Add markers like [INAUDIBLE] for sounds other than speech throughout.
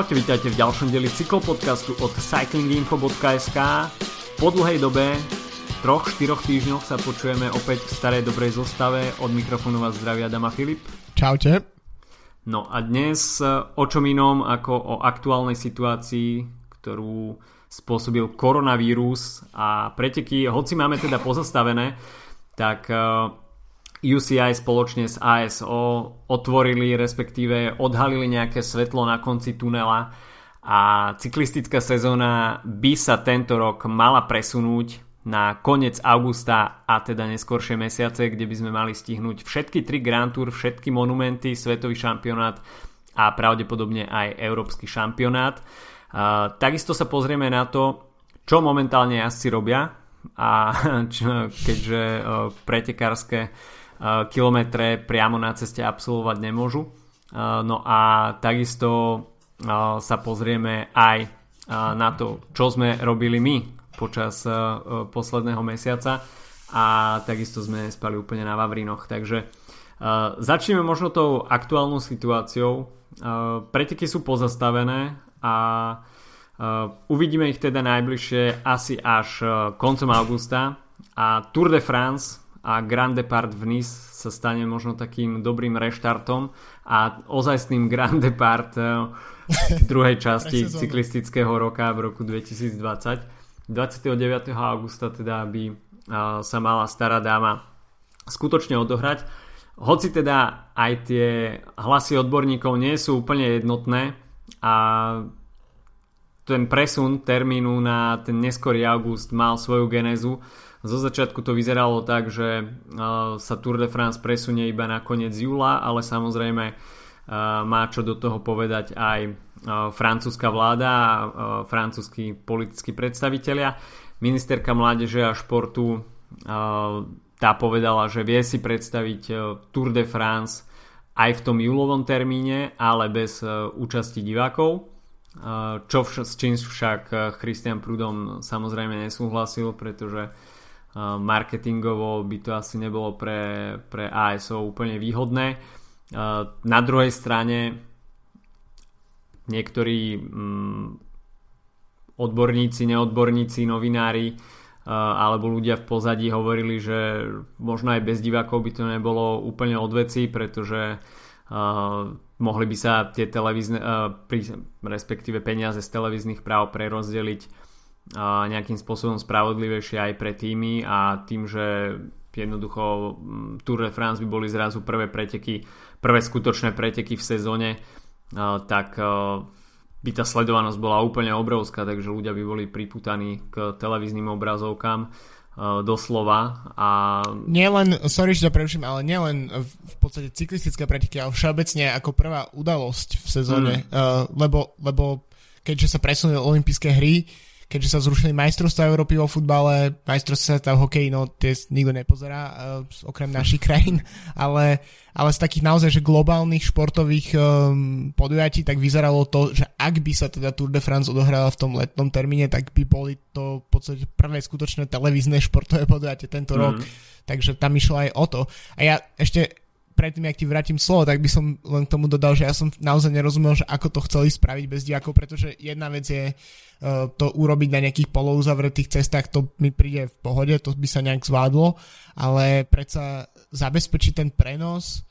Čaute, vítajte v ďalšom dieli cyklopodcastu od cyclinginfo.sk. Po dlhej dobe, troch, štyroch týždňoch sa počujeme opäť v starej dobrej zostave. Od mikrofónu vás zdravia Dama Filip. Čaute. No a dnes e, o čom inom ako o aktuálnej situácii, ktorú spôsobil koronavírus a preteky, hoci máme teda pozastavené, tak e, UCI spoločne s ASO otvorili, respektíve odhalili nejaké svetlo na konci tunela a cyklistická sezóna by sa tento rok mala presunúť na koniec augusta a teda neskoršie mesiace, kde by sme mali stihnúť všetky tri Grand Tour, všetky monumenty, svetový šampionát a pravdepodobne aj európsky šampionát. takisto sa pozrieme na to, čo momentálne jazdci robia a [LAUGHS] čo, keďže pretekárske kilometre priamo na ceste absolvovať nemôžu. No a takisto sa pozrieme aj na to, čo sme robili my počas posledného mesiaca a takisto sme spali úplne na Vavrinoch. Takže začneme možno tou aktuálnou situáciou. Preteky sú pozastavené a uvidíme ich teda najbližšie asi až koncom augusta a Tour de France a Grand Depart v Nice sa stane možno takým dobrým reštartom a ozajstným Grand Depart eh, v druhej [LAUGHS] časti cyklistického roka v roku 2020. 29. augusta teda by eh, sa mala stará dáma skutočne odohrať. Hoci teda aj tie hlasy odborníkov nie sú úplne jednotné a ten presun termínu na ten neskorý august mal svoju genézu, zo začiatku to vyzeralo tak, že sa Tour de France presunie iba na koniec júla, ale samozrejme má čo do toho povedať aj francúzska vláda a francúzskí politickí predstavitelia. Ministerka mládeže a športu tá povedala, že vie si predstaviť Tour de France aj v tom júlovom termíne, ale bez účasti divákov. Čo vš- s čím však Christian Prudom samozrejme nesúhlasil, pretože marketingovo by to asi nebolo pre, pre ASO úplne výhodné. Na druhej strane niektorí mm, odborníci, neodborníci, novinári alebo ľudia v pozadí hovorili, že možno aj bez divákov by to nebolo úplne odveci, pretože mohli by sa tie televízne, respektíve peniaze z televíznych práv prerozdeliť nejakým spôsobom spravodlivejšie aj pre týmy a tým, že jednoducho mm, Tour de France by boli zrazu prvé preteky, prvé skutočné preteky v sezóne, tak by tá sledovanosť bola úplne obrovská, takže ľudia by boli priputaní k televíznym obrazovkám doslova. A... Nielen, sorry, že to preruším, ale nielen v podstate cyklistické preteky, ale všeobecne ako prvá udalosť v sezóne, mm. uh, lebo, lebo keďže sa presunuli olympijské hry, keďže sa zrušili majstrovstvá Európy vo futbale, majstrovstvá sveta v hokeji, no tie nikto nepozerá, uh, okrem našich [LAUGHS] krajín, ale, ale z takých naozaj, že globálnych športových um, podujatí, tak vyzeralo to, že ak by sa teda Tour de France odohrala v tom letnom termíne, tak by boli to v podstate prvé skutočné televízne [LAUGHS] športové podujatie tento mm. rok. Takže tam išlo aj o to. A ja ešte predtým, ak ti vrátim slovo, tak by som len k tomu dodal, že ja som naozaj nerozumel, že ako to chceli spraviť bez diakov, pretože jedna vec je uh, to urobiť na nejakých polouzavretých cestách, to mi príde v pohode, to by sa nejak zvládlo, ale predsa zabezpečiť ten prenos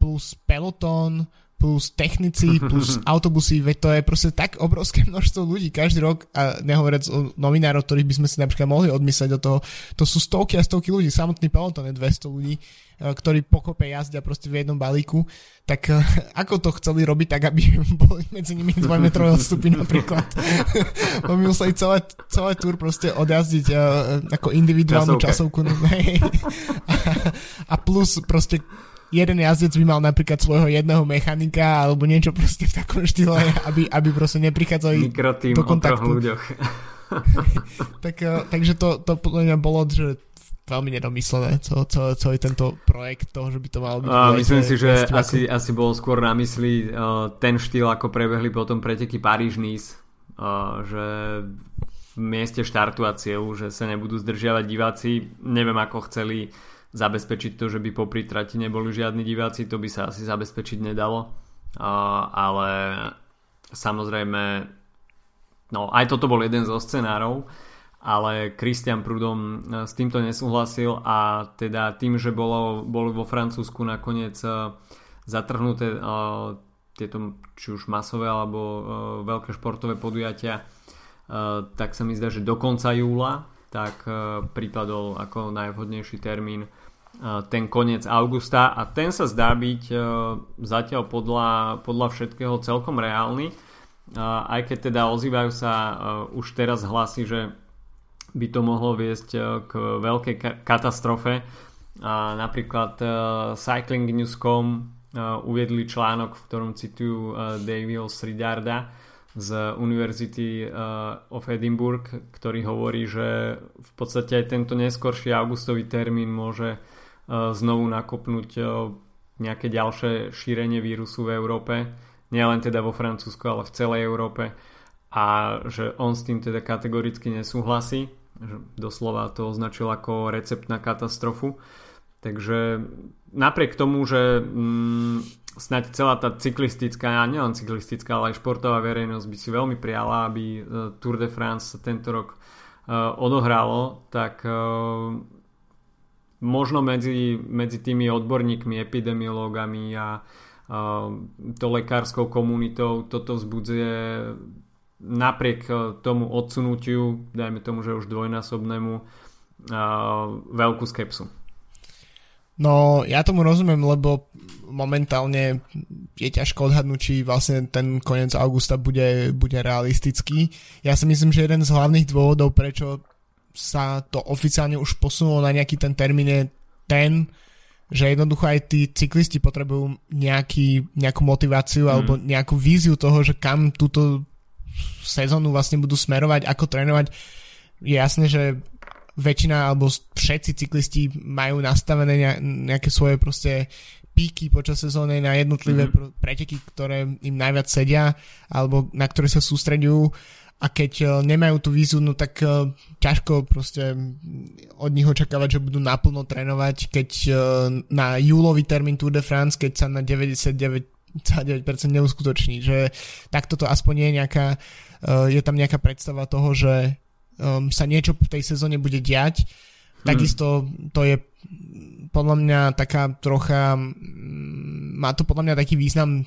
plus pelotón, plus technici, plus [LAUGHS] autobusy, veď to je proste tak obrovské [LAUGHS] množstvo ľudí každý rok a nehovoriac o novinárov, ktorých by sme si napríklad mohli odmyslieť do toho, to sú stovky a stovky ľudí, samotný peloton je 200 ľudí, E, ktorí pokope jazdia proste v jednom balíku, tak e, [LAUGHS] ako to chceli robiť tak, aby boli medzi nimi dvojmetrové odstupy napríklad. Bo museli celé, celé túr proste odjazdiť uh, ako individuálnu časovku. a, a plus proste jeden jazdec by mal napríklad svojho jedného mechanika alebo niečo proste v takom štýle, aby, aby proste neprichádzali Mikrotým do kontaktu. ľuďoch. [LAUGHS] tak, takže to, to podľa mňa bolo, že veľmi nedomyslené, celý, celý, celý tento projekt toho, že by to malo byť. Uh, myslím si, že asi, asi bol skôr na mysli uh, ten štýl, ako prebehli potom preteky Paríž-Nice, uh, že v mieste štartu a cieľu, že sa nebudú zdržiavať diváci. Neviem, ako chceli zabezpečiť to, že by po trati neboli žiadni diváci, to by sa asi zabezpečiť nedalo. Ale samozrejme, no aj toto bol jeden zo scenárov, ale Christian Prudom s týmto nesúhlasil a teda tým, že bolo, boli vo Francúzsku nakoniec zatrhnuté tieto či už masové alebo veľké športové podujatia, tak sa mi zdá, že do konca júla tak prípadol ako najvhodnejší termín ten koniec augusta a ten sa zdá byť zatiaľ podľa, podľa všetkého celkom reálny aj keď teda ozývajú sa už teraz hlasy, že by to mohlo viesť k veľkej katastrofe. Napríklad cyclingnews.com uviedli článok, v ktorom citujú Davyho Sridarda z Univerzity of Edinburgh, ktorý hovorí, že v podstate aj tento neskorší augustový termín môže znovu nakopnúť nejaké ďalšie šírenie vírusu v Európe, nielen teda vo Francúzsku, ale v celej Európe a že on s tým teda kategoricky nesúhlasí, že doslova to označil ako recept na katastrofu. Takže napriek tomu, že mm, snáď celá tá cyklistická, a nielen cyklistická, ale aj športová verejnosť by si veľmi prijala, aby e, Tour de France tento rok odohralo, tak možno medzi, medzi tými odborníkmi, epidemiológami a uh, to lekárskou komunitou toto vzbudzuje napriek tomu odsunutiu, dajme tomu, že už dvojnásobnému, veľkú skepsu. No, ja tomu rozumiem, lebo momentálne je ťažko odhadnúť, či vlastne ten koniec augusta bude, bude realistický. Ja si myslím, že jeden z hlavných dôvodov, prečo sa to oficiálne už posunulo na nejaký ten termín je ten, že jednoducho aj tí cyklisti potrebujú nejaký, nejakú motiváciu mm. alebo nejakú víziu toho, že kam túto sezónu vlastne budú smerovať, ako trénovať. Je jasné, že väčšina alebo všetci cyklisti majú nastavené nejaké svoje proste píky počas sezóny na jednotlivé mm-hmm. preteky, ktoré im najviac sedia alebo na ktoré sa sústredujú a keď uh, nemajú tú vízu, no tak uh, ťažko proste od nich očakávať, že budú naplno trénovať, keď uh, na júlový termín Tour de France, keď sa na 99 9% neuskutoční, že takto to aspoň je nejaká, je tam nejaká predstava toho, že um, sa niečo v tej sezóne bude diať. Hmm. Takisto to je podľa mňa taká trocha, mm, má to podľa mňa taký význam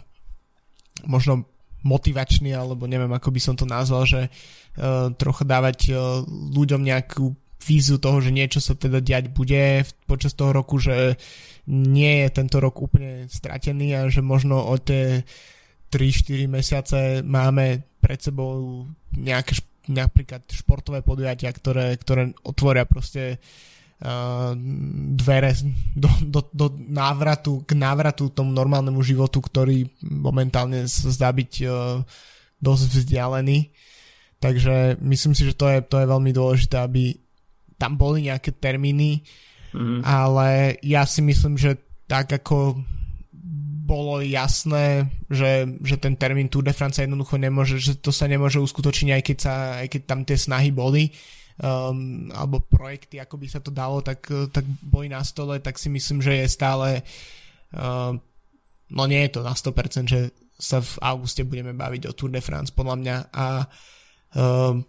možno motivačný, alebo neviem, ako by som to nazval, že uh, trocha dávať uh, ľuďom nejakú vízu toho, že niečo sa teda diať bude počas toho roku, že nie je tento rok úplne stratený a že možno o tie 3-4 mesiace máme pred sebou nejaké napríklad športové podujatia, ktoré, ktoré otvoria proste uh, dvere do, do, do návratu, k návratu tomu normálnemu životu, ktorý momentálne sa zdá byť uh, dosť vzdialený. Takže myslím si, že to je, to je veľmi dôležité, aby tam boli nejaké termíny, mm-hmm. ale ja si myslím, že tak ako bolo jasné, že, že ten termín Tour de France jednoducho nemôže, že to sa nemôže uskutočniť, aj keď, sa, aj keď tam tie snahy boli, um, alebo projekty, ako by sa to dalo, tak, tak boli na stole, tak si myslím, že je stále, um, no nie je to na 100%, že sa v auguste budeme baviť o Tour de France, podľa mňa, a um,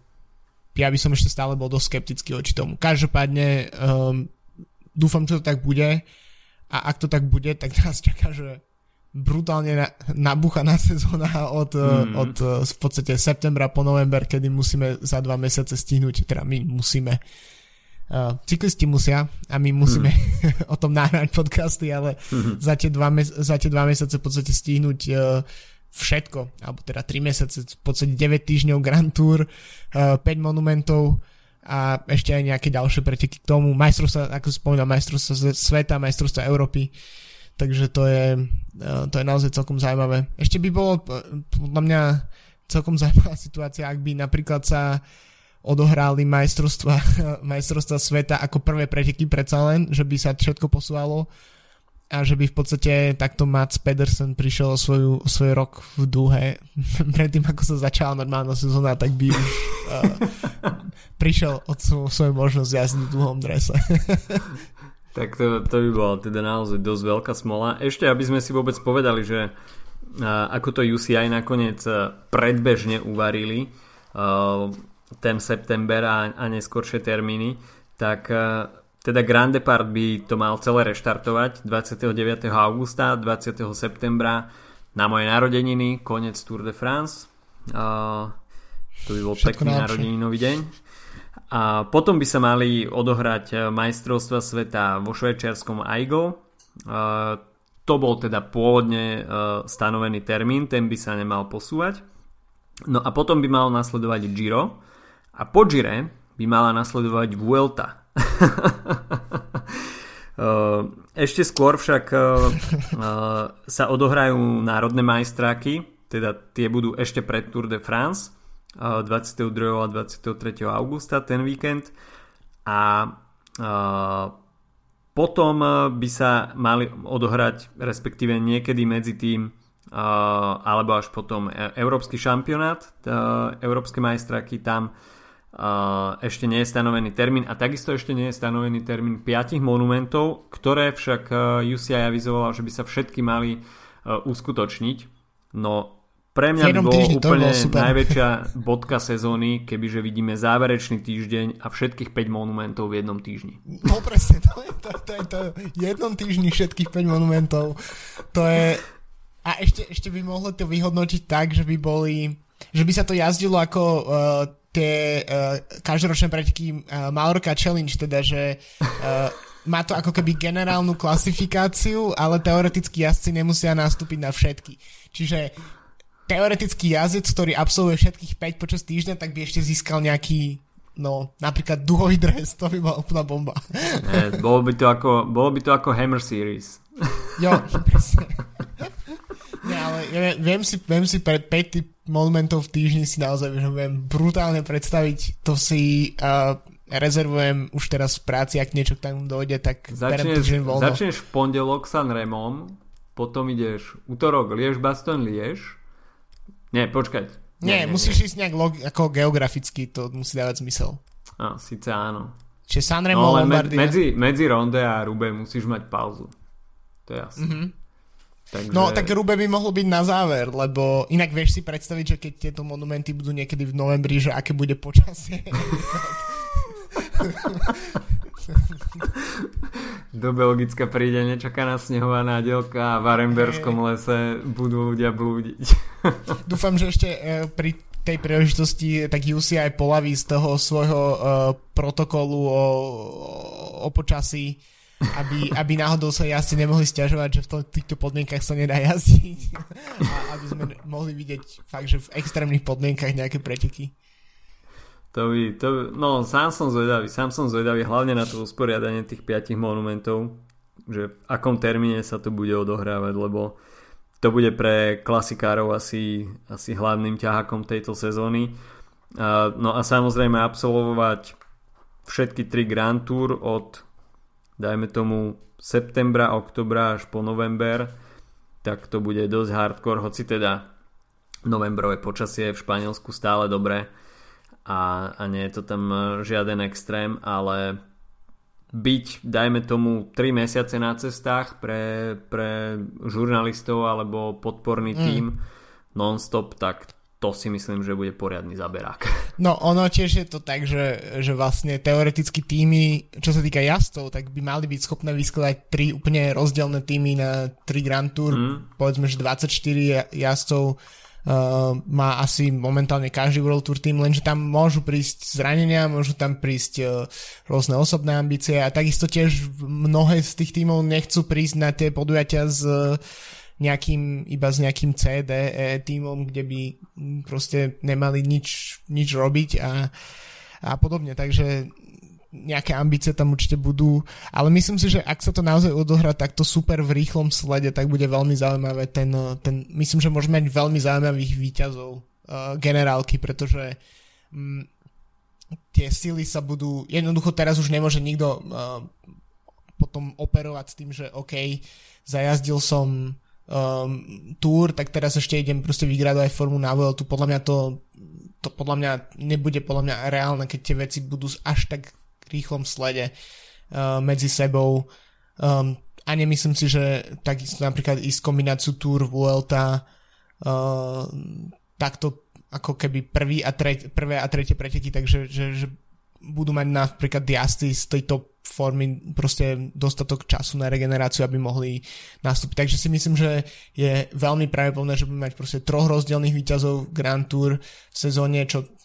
ja by som ešte stále bol dosť skeptický oči tomu. Každopádne um, dúfam, že to tak bude a ak to tak bude, tak nás čaká, že brutálne na, nabuchaná [LAUGHS] sezóna od, mm. od v podstate septembra po november, kedy musíme za dva mesiace stihnúť, teda my musíme. Uh, cyklisti musia a my musíme mm. [LAUGHS] o tom nahrať podcasty, ale mm. za, tie dva mes- za tie dva mesiace v podstate stihnúť uh, všetko, alebo teda 3 mesiace, v podstate 9 týždňov Grand Tour, uh, 5 monumentov a ešte aj nejaké ďalšie preteky k tomu. Majstrovstva, ako spomínam, majstrovstva sveta, majstrovstva Európy. Takže to je, e, to je naozaj celkom zaujímavé. Ešte by bolo podľa mňa celkom [LAUGHS] zaujímavá situácia, ak by napríklad sa odohrali majstrovstva, [LAUGHS] majstrovstva sveta ako prvé preteky predsa len, že by sa všetko posúvalo a že by v podstate takto Mats Pedersen prišiel o, svoju, o svoj rok v dúhe [LAUGHS] predtým ako sa začala normálna sezóna, tak by už uh, prišiel od svoju možnosť jazdiť v dlhom drese. Tak to, to by bola teda naozaj dosť veľká smola. Ešte, aby sme si vôbec povedali, že ako to UCI nakoniec predbežne uvarili ten september a, a neskoršie termíny, tak teda Grand Depart by to mal celé reštartovať 29. augusta, 20. septembra na moje narodeniny, koniec Tour de France. to by bol Všetko pekný narodeninový deň. A potom by sa mali odohrať majstrovstva sveta vo švajčiarskom Aigo. To bol teda pôvodne stanovený termín, ten by sa nemal posúvať. No a potom by mal nasledovať Giro a po Gire by mala nasledovať Vuelta. [LAUGHS] Ešte skôr však sa odohrajú národné majstráky, teda tie budú ešte pred Tour de France 22. a 23. augusta ten víkend a potom by sa mali odohrať respektíve niekedy medzi tým alebo až potom e, Európsky šampionát, Európske majstraky tam ešte nie je stanovený termín a takisto ešte nie je stanovený termín 5 monumentov, ktoré však UCI avizovala, že by sa všetky mali uskutočniť. No pre mňa by bolo úplne najväčšia bodka sezóny, kebyže vidíme záverečný týždeň a všetkých 5 monumentov v jednom týždni. No presne, to je to, to, je to jednom týždni všetkých 5 monumentov. To je... A ešte, ešte by mohlo to vyhodnotiť tak, že by boli... Že by sa to jazdilo ako uh, tie uh, každoročné preteky uh, Mallorca Challenge, teda, že uh, má to ako keby generálnu klasifikáciu, ale teoreticky jazdci nemusia nastúpiť na všetky. Čiže teoretický jazdec, ktorý absolvuje všetkých 5 počas týždňa, tak by ešte získal nejaký no, napríklad duhový dres, to by bola úplná bomba. Nie, bolo by to ako, bolo by to ako Hammer Series. Jo, presne. Nie, ale ja viem si, viem si pre 5 monumentov v týždni si naozaj viem brutálne predstaviť, to si uh, rezervujem už teraz v práci, ak niečo k tomu dojde, tak začneš, začneš v pondelok San Remom, potom ideš útorok Liež, Baston, Liež, nie, počkať. Nie, nie, nie musíš nie. ísť nejak log- ako geograficky, to musí dávať zmysel. A, síce áno. Čiže Sanremo, no, Lombardia. Medzi, medzi Ronde a Rube musíš mať pauzu. To je jasné. Mm-hmm. Takže... No, tak Rube by mohlo byť na záver, lebo inak vieš si predstaviť, že keď tieto monumenty budú niekedy v novembri, že aké bude počasie. [LAUGHS] [LAUGHS] [LAUGHS] Do Belgicka príde nečakaná snehová nádielka a v Aremberskom lese budú ľudia blúdiť. [LAUGHS] Dúfam, že ešte e, pri tej príležitosti tak UCI polaví z toho svojho uh, protokolu o, o počasí aby, [LAUGHS] aby náhodou sa jazdci nemohli stiažovať, že v to, týchto podmienkach sa nedá jazdiť a aby sme mohli vidieť fakt, že v extrémnych podmienkach nejaké preteky. To by, to, no sám som zvedavý, sám som zvedavý hlavne na to usporiadanie tých piatich monumentov, že v akom termíne sa to bude odohrávať, lebo to bude pre klasikárov asi, asi hlavným ťahakom tejto sezóny. no a samozrejme absolvovať všetky tri Grand Tour od dajme tomu septembra, oktobra až po november, tak to bude dosť hardcore, hoci teda novembrové počasie je v Španielsku stále dobré a, a nie je to tam žiaden extrém, ale byť, dajme tomu, 3 mesiace na cestách pre, pre žurnalistov alebo podporný mm. tím non-stop, tak to si myslím, že bude poriadny zaberák. [LAUGHS] No ono tiež je to tak, že, že vlastne teoreticky týmy, čo sa týka jazdcov, tak by mali byť schopné vyskladať tri úplne rozdielne týmy na tri Grand Tour. Mm. Povedzme, že 24 jazdcov uh, má asi momentálne každý World Tour tým, lenže tam môžu prísť zranenia, môžu tam prísť uh, rôzne osobné ambície a takisto tiež mnohé z tých týmov nechcú prísť na tie podujatia z uh, nejakým, iba s nejakým CD e, týmom, kde by proste nemali nič, nič robiť a, a podobne, takže nejaké ambície tam určite budú, ale myslím si, že ak sa to naozaj odohrá takto super v rýchlom slede, tak bude veľmi zaujímavé ten, ten myslím, že môžeme mať veľmi zaujímavých výťazov uh, generálky, pretože um, tie sily sa budú, jednoducho teraz už nemôže nikto uh, potom operovať s tým, že OK, zajazdil som um, túr, tak teraz ešte idem proste vygradovať formu na Vueltu. Podľa mňa to, to podľa mňa nebude podľa mňa reálne, keď tie veci budú až tak rýchlom slede uh, medzi sebou. Um, a nemyslím si, že takisto napríklad ísť kombináciu Tour, Vuelta uh, takto ako keby prvý a treť, prvé a tretie preteky, takže že, že budú mať napríklad diasty z tejto formy proste dostatok času na regeneráciu, aby mohli nastúpiť. Takže si myslím, že je veľmi pravdepodobné, že budeme mať proste troch rozdielných výťazov Grand Tour v sezóne, čo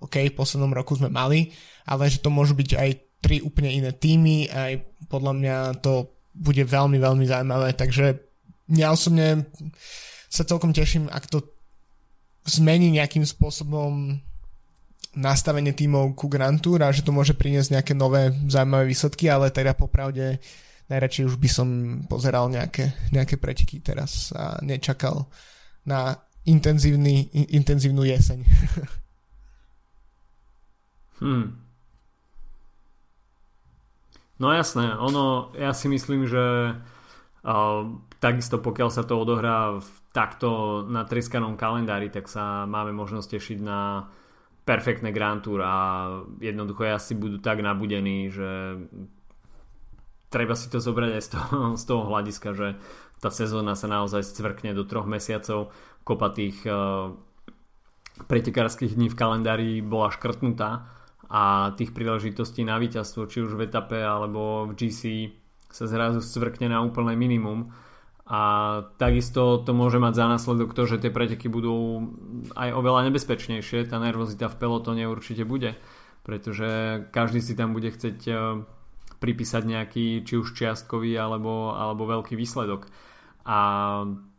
OK, v poslednom roku sme mali, ale že to môžu byť aj tri úplne iné týmy, aj podľa mňa to bude veľmi, veľmi zaujímavé, takže ja osobne sa celkom teším, ak to zmení nejakým spôsobom nastavenie tímov ku Grand Tour a že to môže priniesť nejaké nové zaujímavé výsledky, ale teda popravde najradšej už by som pozeral nejaké, nejaké preteky teraz a nečakal na intenzívny, in, intenzívnu jeseň. [LAUGHS] hmm. No jasné, ono, ja si myslím, že uh, takisto pokiaľ sa to odohrá v takto na triskanom kalendári, tak sa máme možnosť tešiť na perfektné Grand Tour a jednoducho asi budú tak nabudení, že treba si to zobrať aj z toho, z toho hľadiska, že tá sezóna sa naozaj scvrkne do troch mesiacov. Kopa tých uh, pretekárskych dní v kalendári bola škrtnutá a tých príležitostí na víťazstvo, či už v etape alebo v GC sa zrazu scvrkne na úplné minimum. A takisto to môže mať za následok to, že tie preteky budú aj oveľa nebezpečnejšie, tá nervozita v pelotone určite bude, pretože každý si tam bude chcieť e, pripísať nejaký či už čiastkový alebo, alebo veľký výsledok. A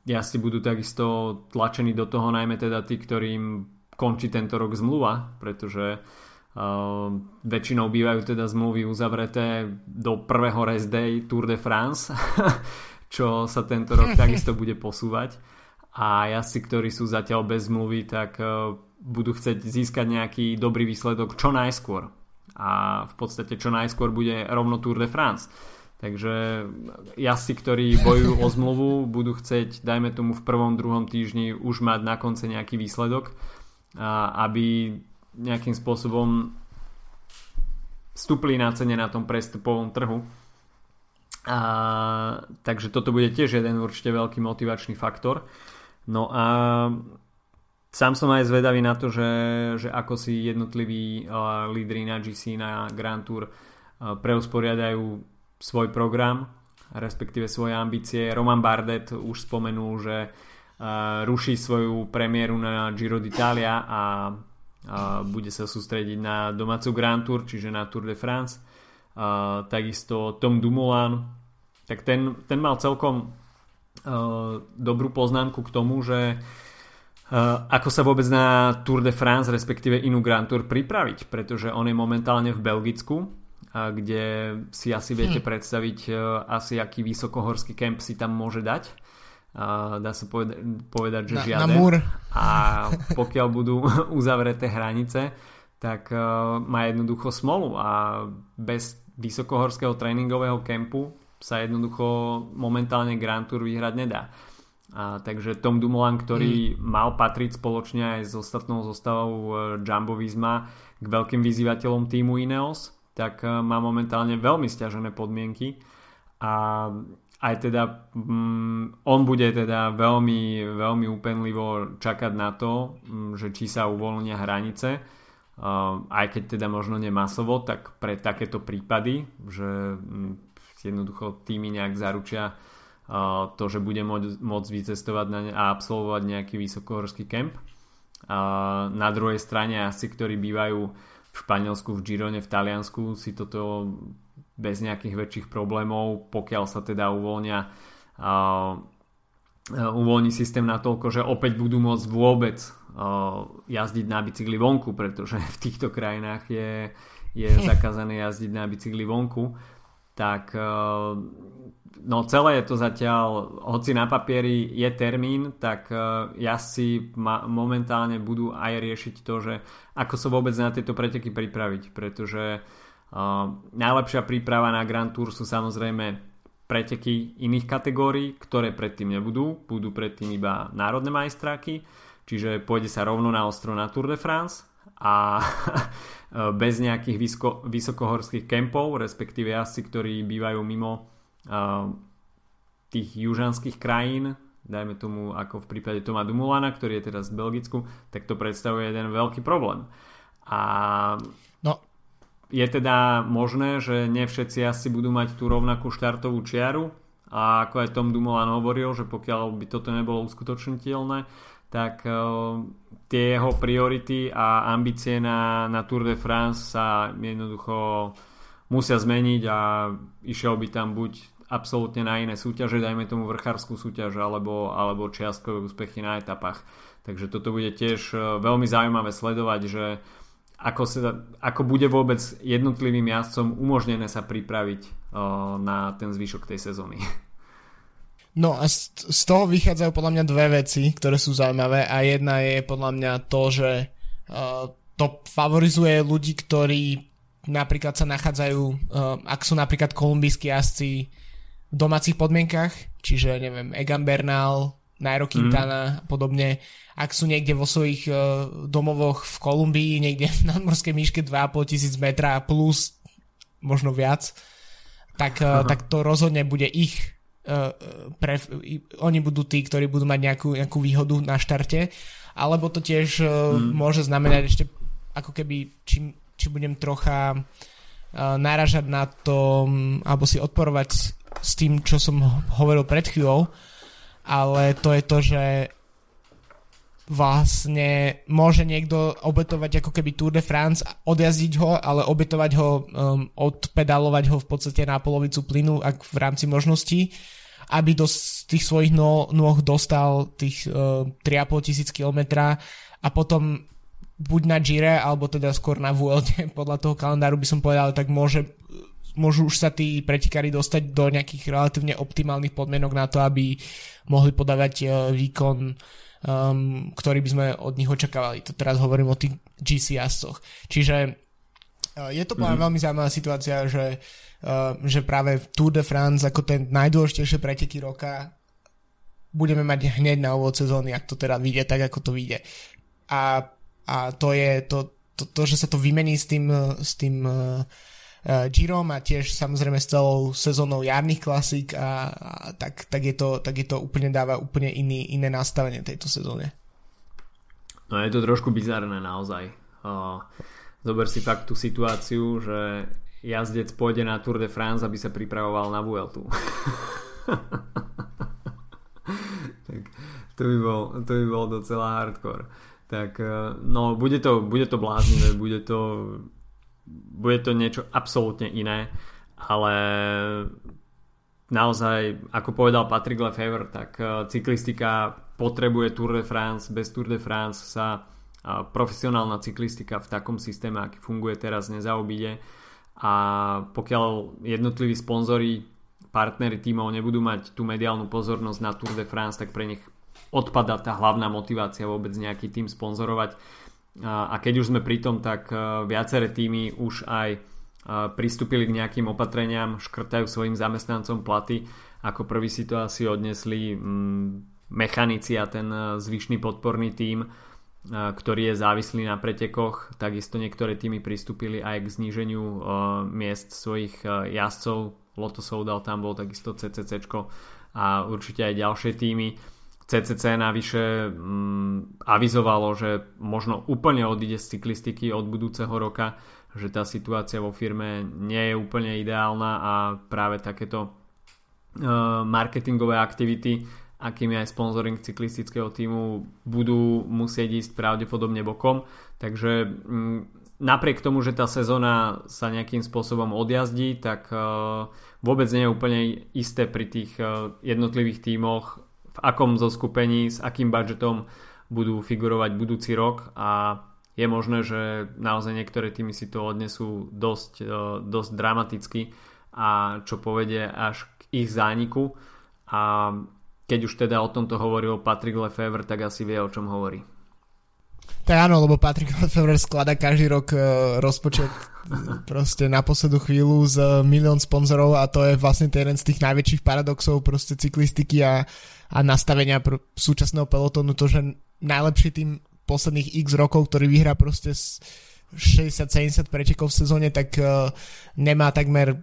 si budú takisto tlačení do toho najmä teda tí, ktorým končí tento rok zmluva, pretože uh, väčšinou bývajú teda zmluvy uzavreté do prvého rest day Tour de France [LAUGHS] čo sa tento rok [LAUGHS] takisto bude posúvať a jazdci, ktorí sú zatiaľ bez zmluvy, tak e, budú chcieť získať nejaký dobrý výsledok čo najskôr a v podstate čo najskôr bude rovno Tour de France. Takže jazdci, ktorí bojujú o zmluvu, [LAUGHS] budú chcieť, dajme tomu v prvom, druhom týždni už mať na konci nejaký výsledok, aby nejakým spôsobom vstúpli na cene na tom prestupovom trhu a, takže toto bude tiež jeden určite veľký motivačný faktor. No a sám som aj zvedavý na to, že, že ako si jednotliví uh, lídry na GC, na Grand Tour preusporiadajú svoj program, respektíve svoje ambície. Roman Bardet už spomenul, že ruší svoju premiéru na Giro d'Italia a bude sa sústrediť na domácu Grand Tour, čiže na Tour de France. Uh, takisto Tom Dumoulin tak ten, ten mal celkom uh, dobrú poznámku k tomu, že uh, ako sa vôbec na Tour de France, respektíve inú Grand Tour pripraviť, pretože on je momentálne v Belgicku, uh, kde si asi viete hm. predstaviť uh, asi aký vysokohorský kemp si tam môže dať. Uh, dá sa povedať, povedať že na, žiaden. Na múr. A pokiaľ budú [LAUGHS] uzavreté hranice, tak uh, má jednoducho smolu a bez vysokohorského tréningového kempu sa jednoducho momentálne Grand Tour vyhrať nedá. A, takže Tom Dumoulin, ktorý mm. mal patriť spoločne aj s ostatnou zostavou e, Jumbo Visma k veľkým vyzývateľom týmu Ineos, tak e, má momentálne veľmi stiažené podmienky a aj teda mm, on bude teda veľmi, veľmi úpenlivo čakať na to, mm, že či sa uvoľnia hranice, uh, aj keď teda možno nemasovo, tak pre takéto prípady, že mm, jednoducho týmy nejak zaručia uh, to, že bude môcť, môcť vycestovať na, a absolvovať nejaký vysokohorský kemp. Uh, na druhej strane asi, ktorí bývajú v Španielsku, v Girone, v Taliansku si toto bez nejakých väčších problémov, pokiaľ sa teda uvoľnia uvoľní systém natoľko, že opäť budú môcť vôbec jazdiť na bicykli vonku, pretože v týchto krajinách je, je [LAUGHS] zakázané jazdiť na bicykli vonku. Tak no celé je to zatiaľ, hoci na papieri je termín, tak eh, jazdci momentálne budú aj riešiť to, že ako sa vôbec na tieto preteky pripraviť, pretože uh, najlepšia príprava na Grand Tour sú samozrejme preteky iných kategórií, ktoré predtým nebudú, budú predtým iba národné majstráky, čiže pôjde sa rovno na ostro na Tour de France a [LAUGHS] bez nejakých vysko, vysokohorských kempov, respektíve jazdci, ktorí bývajú mimo uh, tých južanských krajín, dajme tomu ako v prípade Toma Dumulana, ktorý je teraz v Belgicku, tak to predstavuje jeden veľký problém. A no. Je teda možné, že ne všetci asi budú mať tú rovnakú štartovú čiaru a ako aj Tom Dumoulin hovoril, že pokiaľ by toto nebolo uskutočniteľné, tak uh, tie jeho priority a ambície na, na Tour de France sa jednoducho musia zmeniť a išiel by tam buď absolútne na iné súťaže, dajme tomu vrchárskú súťaž alebo, alebo čiastkové úspechy na etapách. Takže toto bude tiež e, veľmi zaujímavé sledovať, že ako, sa, ako bude vôbec jednotlivým jazdcom umožnené sa pripraviť na ten zvyšok tej sezóny. [LAUGHS] No a z, toho vychádzajú podľa mňa dve veci, ktoré sú zaujímavé a jedna je podľa mňa to, že to favorizuje ľudí, ktorí napríklad sa nachádzajú, ak sú napríklad kolumbijskí jazdci v domácich podmienkach, čiže neviem, Egan Bernal, Nairo mhm. Quintana mm. a podobne, ak sú niekde vo svojich uh, domovoch v Kolumbii, niekde v nadmorskej míške 2,5 tisíc metra plus možno viac, tak, uh, tak to rozhodne bude ich uh, pre, oni budú tí, ktorí budú mať nejakú, nejakú výhodu na štarte, alebo to tiež uh, mm. môže znamenať ešte ako keby, či, či budem trocha uh, naražať na to, alebo si odporovať s tým, čo som hovoril pred chvíľou, ale to je to, že vlastne môže niekto obetovať ako keby Tour de France, odjazdiť ho, ale obetovať ho, um, odpedalovať ho v podstate na polovicu plynu, ak v rámci možností aby do tých svojich no, nôh dostal tých uh, eh, 3,5 tisíc kilometra a potom buď na Gire, alebo teda skôr na VLT, [LAUGHS] podľa toho kalendáru by som povedal, tak môže, môžu už sa tí pretikári dostať do nejakých relatívne optimálnych podmienok na to, aby mohli podávať uh, výkon, um, ktorý by sme od nich očakávali. To teraz hovorím o tých GC jazdcoch. Čiže uh, je to mm-hmm. veľmi zaujímavá situácia, že uh, že práve Tour de France ako ten najdôležitejšie preteky roka budeme mať hneď na úvod sezóny, ak to teda vyjde tak, ako to vyjde. A, a to je to, to, to, že sa to vymení s tým, s tým uh, uh, Girom a tiež samozrejme s celou sezónou jarných klasík a, a tak, tak, je to, tak je to úplne dáva úplne iný, iné nastavenie tejto sezóne. No je to trošku bizarné naozaj. Uh, zober si fakt tú situáciu, že jazdec pôjde na Tour de France, aby sa pripravoval na Vueltu. [LAUGHS] tak to by, bol, to by bol docela hardcore. Tak eh, no, bude to, bude to bláznivé, bude to bude to niečo absolútne iné, ale naozaj, ako povedal Patrick Lefevre, tak eh, cyklistika potrebuje Tour de France, bez Tour de France sa eh, profesionálna cyklistika v takom systéme, aký funguje teraz, nezaobíde a pokiaľ jednotliví sponzori, partnery tímov nebudú mať tú mediálnu pozornosť na Tour de France, tak pre nich odpada tá hlavná motivácia vôbec nejaký tým sponzorovať. A keď už sme pri tom, tak e, viaceré týmy už aj e, pristúpili k nejakým opatreniam, škrtajú svojim zamestnancom platy. Ako prvý si to asi odnesli mm, mechanici a ten e, zvyšný podporný tím ktorý je závislý na pretekoch. Takisto niektoré týmy pristúpili aj k zníženiu miest svojich jazdcov. Lotto Soudal tam bol takisto CCC a určite aj ďalšie týmy. CCC navyše mm, avizovalo, že možno úplne odíde z cyklistiky od budúceho roka, že tá situácia vo firme nie je úplne ideálna a práve takéto marketingové aktivity akými aj sponsoring cyklistického týmu budú musieť ísť pravdepodobne bokom. Takže mm, napriek tomu, že tá sezóna sa nejakým spôsobom odjazdí, tak e, vôbec nie je úplne isté pri tých e, jednotlivých tímoch, v akom zoskupení, s akým budžetom budú figurovať budúci rok a je možné, že naozaj niektoré týmy si to odnesú dosť, e, dosť dramaticky a čo povedie až k ich zániku a keď už teda o tomto hovoril Patrick Lefevre, tak asi vie, o čom hovorí. Tak áno, lebo Patrick Lefevre sklada každý rok uh, rozpočet proste na poslednú chvíľu z uh, milión sponzorov a to je vlastne ten jeden z tých najväčších paradoxov proste cyklistiky a, a nastavenia pr- súčasného pelotónu, to, že najlepší tým posledných x rokov, ktorý vyhrá proste 60-70 pretekov v sezóne, tak uh, nemá takmer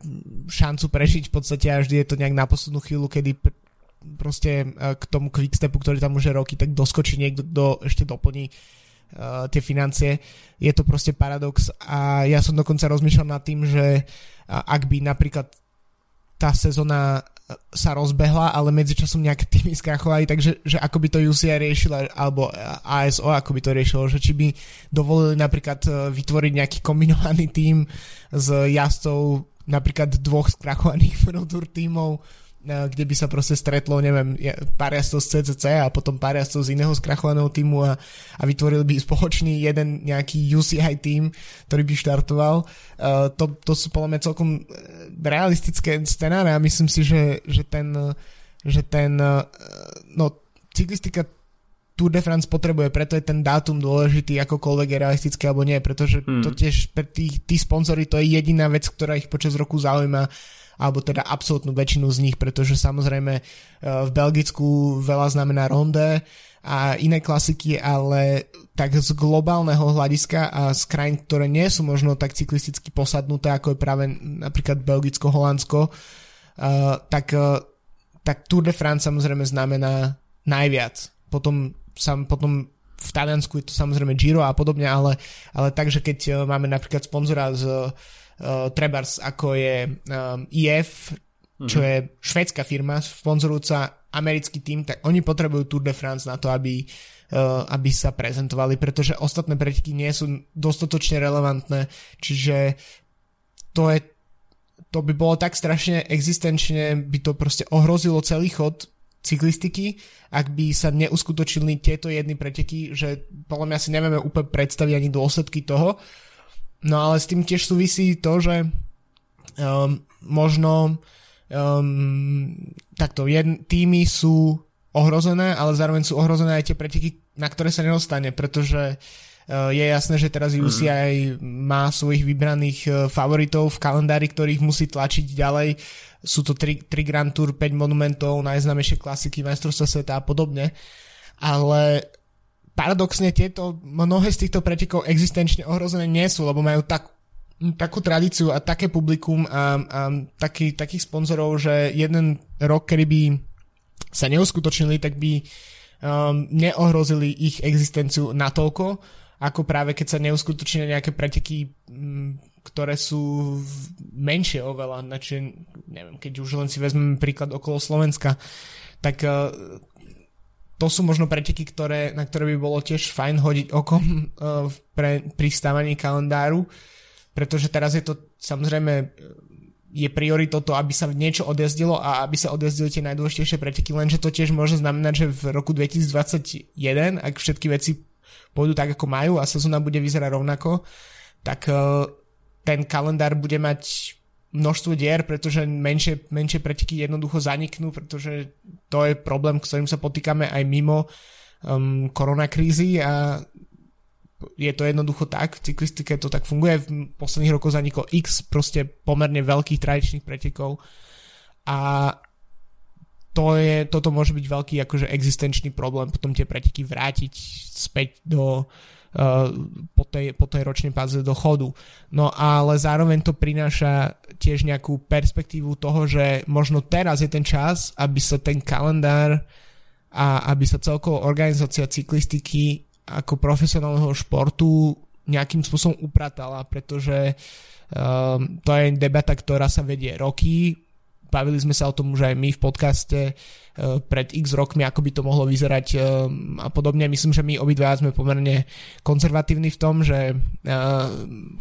šancu prežiť v podstate a vždy je to nejak na poslednú chvíľu, kedy proste k tomu quickstepu, ktorý tam už je roky, tak doskočí niekto, kto ešte doplní uh, tie financie. Je to proste paradox a ja som dokonca rozmýšľal nad tým, že ak by napríklad tá sezóna sa rozbehla, ale medzičasom nejaké týmy skrachovali, takže že ako by to UCI riešila, alebo ASO ako by to riešilo, že či by dovolili napríklad e, vytvoriť nejaký kombinovaný tým s jazdcov napríklad dvoch skrachovaných [LAUGHS] World Tour tímov, kde by sa proste stretlo, neviem, pár jazdcov z CCC a potom pár jazdcov z iného skrachovaného týmu a, a vytvorili by spoločný jeden nejaký UCI tým, ktorý by štartoval. Uh, to, to sú podľa mňa celkom e, realistické scenáre a myslím si, že, že ten, že ten uh, no, cyklistika Tour de France potrebuje, preto je ten dátum dôležitý, akokoľvek je realistické alebo nie, pretože hmm. to tiež pre tí, tí sponzory to je jediná vec, ktorá ich počas roku zaujíma alebo teda absolútnu väčšinu z nich, pretože samozrejme e, v Belgicku veľa znamená ronde a iné klasiky, ale tak z globálneho hľadiska a z krajín, ktoré nie sú možno tak cyklisticky posadnuté, ako je práve napríklad Belgicko, Holandsko, uh, tak, uh, tak Tour de France samozrejme znamená najviac. Potom, sam, potom v Taliansku je to samozrejme Giro a podobne, ale, ale takže keď máme napríklad sponzora z uh, trebárs ako je um, IF, čo mm-hmm. je švedská firma, sponzorujúca americký tým, tak oni potrebujú Tour de France na to, aby, uh, aby sa prezentovali, pretože ostatné preteky nie sú dostatočne relevantné, čiže to je to by bolo tak strašne existenčne, by to proste ohrozilo celý chod cyklistiky, ak by sa neuskutočnili tieto jedny preteky, že podľa mňa si nevieme úplne predstaviť ani dôsledky toho, No ale s tým tiež súvisí to, že um, možno um, takto, jedn, týmy sú ohrozené, ale zároveň sú ohrozené aj tie preteky, na ktoré sa nedostane, pretože uh, je jasné, že teraz UCI mm. má svojich vybraných uh, favoritov v kalendári, ktorých musí tlačiť ďalej. Sú to 3, 3 Grand Tour, 5 monumentov, najznámejšie klasiky, majstrovstva sveta a podobne. Ale paradoxne tieto, mnohé z týchto pretekov existenčne ohrozené nie sú, lebo majú tak, takú tradíciu a také publikum a, a taký, takých sponzorov, že jeden rok, kedy by sa neuskutočnili, tak by um, neohrozili ich existenciu natoľko, ako práve keď sa neuskutočnia nejaké preteky, um, ktoré sú menšie oveľa, znači, neviem, keď už len si vezmeme príklad okolo Slovenska, tak uh, to sú možno preteky, ktoré, na ktoré by bolo tiež fajn hodiť okom [LAUGHS] uh, pre, pri stávaní kalendáru, pretože teraz je to samozrejme je prioritou to, aby sa niečo odjazdilo a aby sa odjazdili tie najdôležitejšie preteky, lenže to tiež môže znamenať, že v roku 2021, ak všetky veci pôjdu tak, ako majú a sezóna bude vyzerať rovnako, tak uh, ten kalendár bude mať množstvo dier, pretože menšie, menšie preteky jednoducho zaniknú, pretože to je problém, s ktorým sa potýkame aj mimo um, koronakrízy a je to jednoducho tak, v cyklistike to tak funguje, v posledných rokoch zaniklo x proste pomerne veľkých tradičných pretekov a to je, toto môže byť veľký akože existenčný problém potom tie preteky vrátiť späť do Eh, po tej, po tej ročnej páze do chodu. No ale zároveň to prináša tiež nejakú perspektívu toho, že možno teraz je ten čas, aby sa ten kalendár a aby sa celkovo organizácia cyklistiky ako profesionálneho športu nejakým spôsobom upratala, pretože um, to je debata, ktorá sa vedie roky, bavili sme sa o tom už aj my v podcaste uh, pred x rokmi, ako by to mohlo vyzerať uh, a podobne. Myslím, že my obidva sme pomerne konzervatívni v tom, že uh,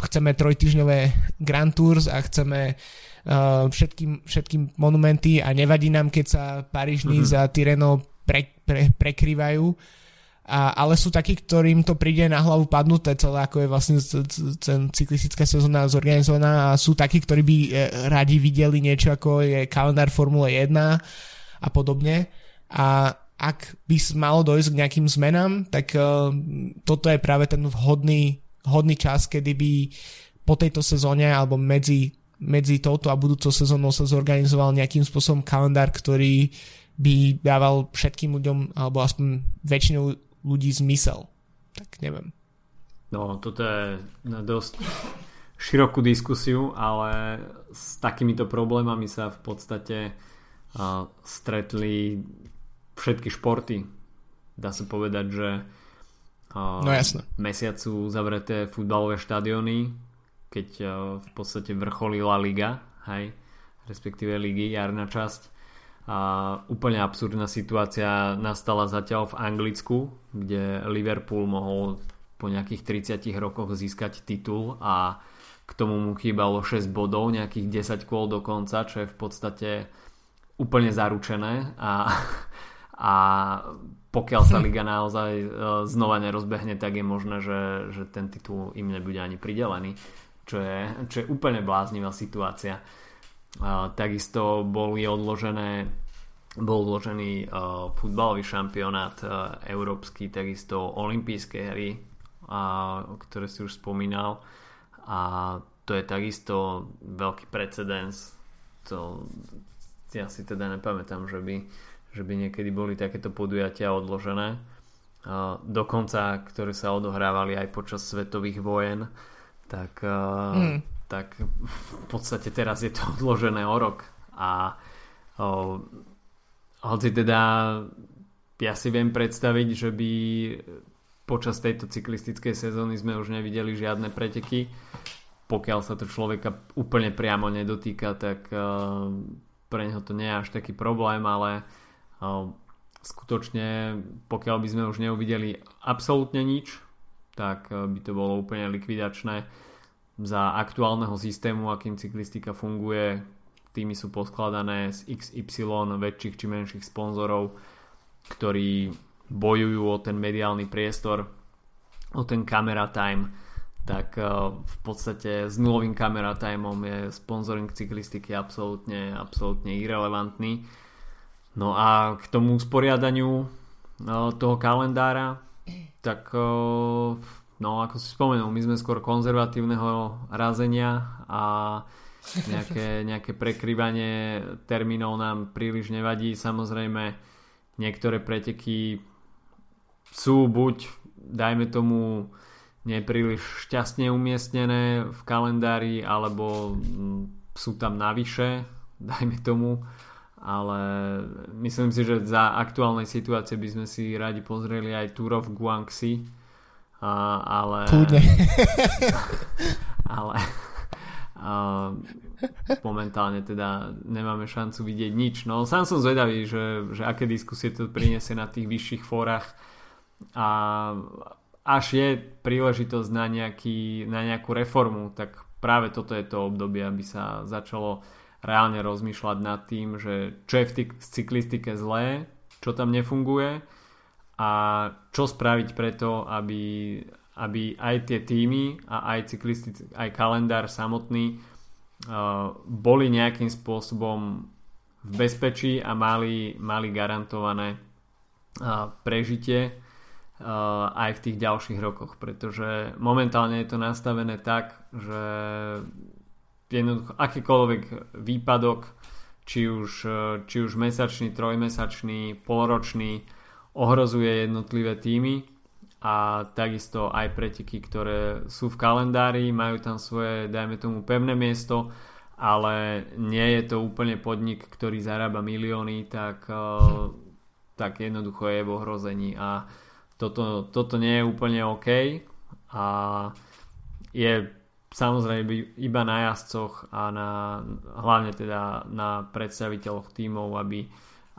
chceme trojtyžňové Grand Tours a chceme všetkým, všetkým monumenty a nevadí nám, keď sa Parížny mm-hmm. za Tyreno pre, pre, prekrývajú a, ale sú takí, ktorým to príde na hlavu padnuté celé, ako je vlastne ten cyklistická sezóna zorganizovaná. A sú takí, ktorí by e, radi videli niečo ako je kalendár Formule 1 a podobne. A ak by malo dojsť k nejakým zmenám, tak uh, toto je práve ten vhodný, vhodný čas, kedy by po tejto sezóne alebo medzi, medzi touto a budúcou sezónou sa zorganizoval nejakým spôsobom kalendár, ktorý by dával všetkým ľuďom, alebo aspoň väčšinou ľudí zmysel. Tak neviem. No, toto je na dosť širokú diskusiu, ale s takýmito problémami sa v podstate stretli všetky športy. Dá sa povedať, že no, jasne. mesiacu zavreté futbalové štadióny, keď v podstate vrcholila liga, hej, respektíve ligy, jarná časť. A úplne absurdná situácia nastala zatiaľ v Anglicku, kde Liverpool mohol po nejakých 30 rokoch získať titul a k tomu mu chýbalo 6 bodov, nejakých 10 kôl do konca, čo je v podstate úplne zaručené a, a pokiaľ sa liga naozaj e, znova nerozbehne, tak je možné, že, že ten titul im nebude ani pridelený, čo je, čo je úplne bláznivá situácia. Takisto boli odložené bol odložený uh, futbalový šampionát uh, európsky, takisto olympijské hry, uh, ktoré si už spomínal. A to je takisto veľký precedens. To ja si teda nepamätám, že by, že by niekedy boli takéto podujatia odložené. Uh, dokonca, ktoré sa odohrávali aj počas svetových vojen tak, uh, mm. Tak v podstate teraz je to [LAUGHS] odložené o rok a hoci teda ja si viem predstaviť, že by počas tejto cyklistickej sezóny sme už nevideli žiadne preteky. Pokiaľ sa to človeka úplne priamo nedotýka, tak uh, pre neho to nie je až taký problém, ale uh, skutočne pokiaľ by sme už neuvideli absolútne nič, tak uh, by to bolo úplne likvidačné za aktuálneho systému, akým cyklistika funguje. Týmy sú poskladané z XY väčších či menších sponzorov, ktorí bojujú o ten mediálny priestor, o ten camera time, tak eh, v podstate s nulovým camera timeom je sponsoring cyklistiky absolútne, absolútne irrelevantný. No a k tomu usporiadaniu eh, toho kalendára, tak eh, no ako si spomenul, my sme skôr konzervatívneho razenia a nejaké, [LAUGHS] nejaké prekryvanie termínov nám príliš nevadí. Samozrejme, niektoré preteky sú buď, dajme tomu, nepríliš šťastne umiestnené v kalendári, alebo mm, sú tam navyše, [LAUGHS] dajme tomu, ale myslím si, že za aktuálnej situácie by sme si radi pozreli aj Tour of Guangxi, a, ale... [LAUGHS] ale a, momentálne teda nemáme šancu vidieť nič. No sám som zvedavý, že, že aké diskusie to priniesie na tých vyšších fórach a až je príležitosť na, nejaký, na nejakú reformu, tak práve toto je to obdobie, aby sa začalo reálne rozmýšľať nad tým, že čo je v cyklistike zlé, čo tam nefunguje a čo spraviť preto, aby, aby aj tie týmy a aj, aj kalendár samotný uh, boli nejakým spôsobom v bezpečí a mali, mali garantované uh, prežitie Uh, aj v tých ďalších rokoch, pretože momentálne je to nastavené tak, že jednoducho akýkoľvek výpadok, či už, či už mesačný, trojmesačný, polročný, ohrozuje jednotlivé týmy a takisto aj preteky, ktoré sú v kalendári, majú tam svoje, dajme tomu, pevné miesto, ale nie je to úplne podnik, ktorý zarába milióny, tak, uh, tak jednoducho je v ohrození a toto, toto nie je úplne OK a je samozrejme iba na jazdcoch a na, hlavne teda na predstaviteľoch tímov, aby,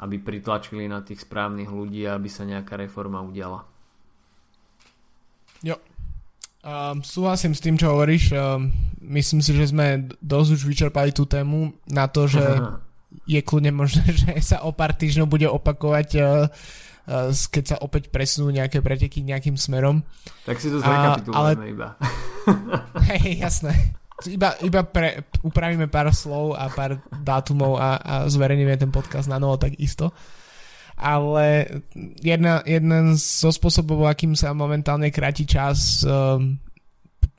aby pritlačili na tých správnych ľudí a aby sa nejaká reforma udiala. Jo. Um, súhlasím s tým, čo hovoríš. Um, myslím si, že sme dosť už vyčerpali tú tému na to, že [LAUGHS] je kľudne možné, [LAUGHS] že sa o pár týždňov bude opakovať uh, Eh, keď sa opäť presunú nejaké preteky nejakým smerom. Tak si to zrekapitulujeme iba. [LAUGHS] Hej, jasné. Iba, iba pre, upravíme pár slov a pár dátumov a, a zverejníme ten podcast na novo takisto. Ale jedna, jeden zo spôsobov, akým sa momentálne kráti čas um,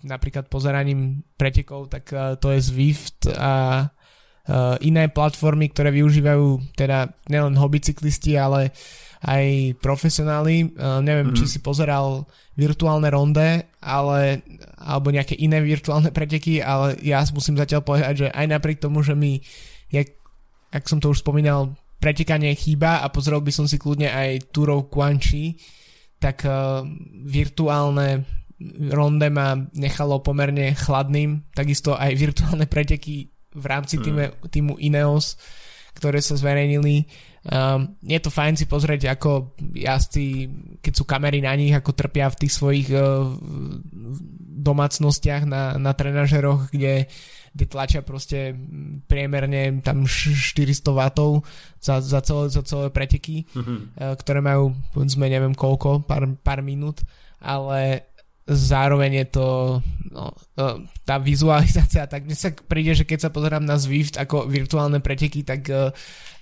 napríklad pozeraním pretekov, tak uh, to je Zwift a uh, iné platformy, ktoré využívajú teda nielen hobbycyklisti, ale uh, aj profesionáli. Uh, neviem, mm-hmm. či mhm. si pozeral virtuálne ronde, ale, alebo nejaké iné virtuálne preteky, ale ja musím zatiaľ povedať, že aj napriek tomu, že mi, jak, jak som to už spomínal pretekanie chýba a pozrel by som si kľudne aj Tour of Guanchi, tak uh, virtuálne ronde ma nechalo pomerne chladným, takisto aj virtuálne preteky v rámci týme, mm. týmu Ineos, ktoré sa zverejnili. Um, je to fajn si pozrieť, ako jazdci, keď sú kamery na nich, ako trpia v tých svojich uh, domácnostiach na, na trenažeroch, kde, kde tlačia proste priemerne tam 400 W za, za, celé, za celé preteky, mm-hmm. uh, ktoré majú, povedzme, neviem koľko, pár, pár minút, ale zároveň je to no, no, tá vizualizácia, tak mne sa príde, že keď sa pozerám na Zwift ako virtuálne preteky, tak uh,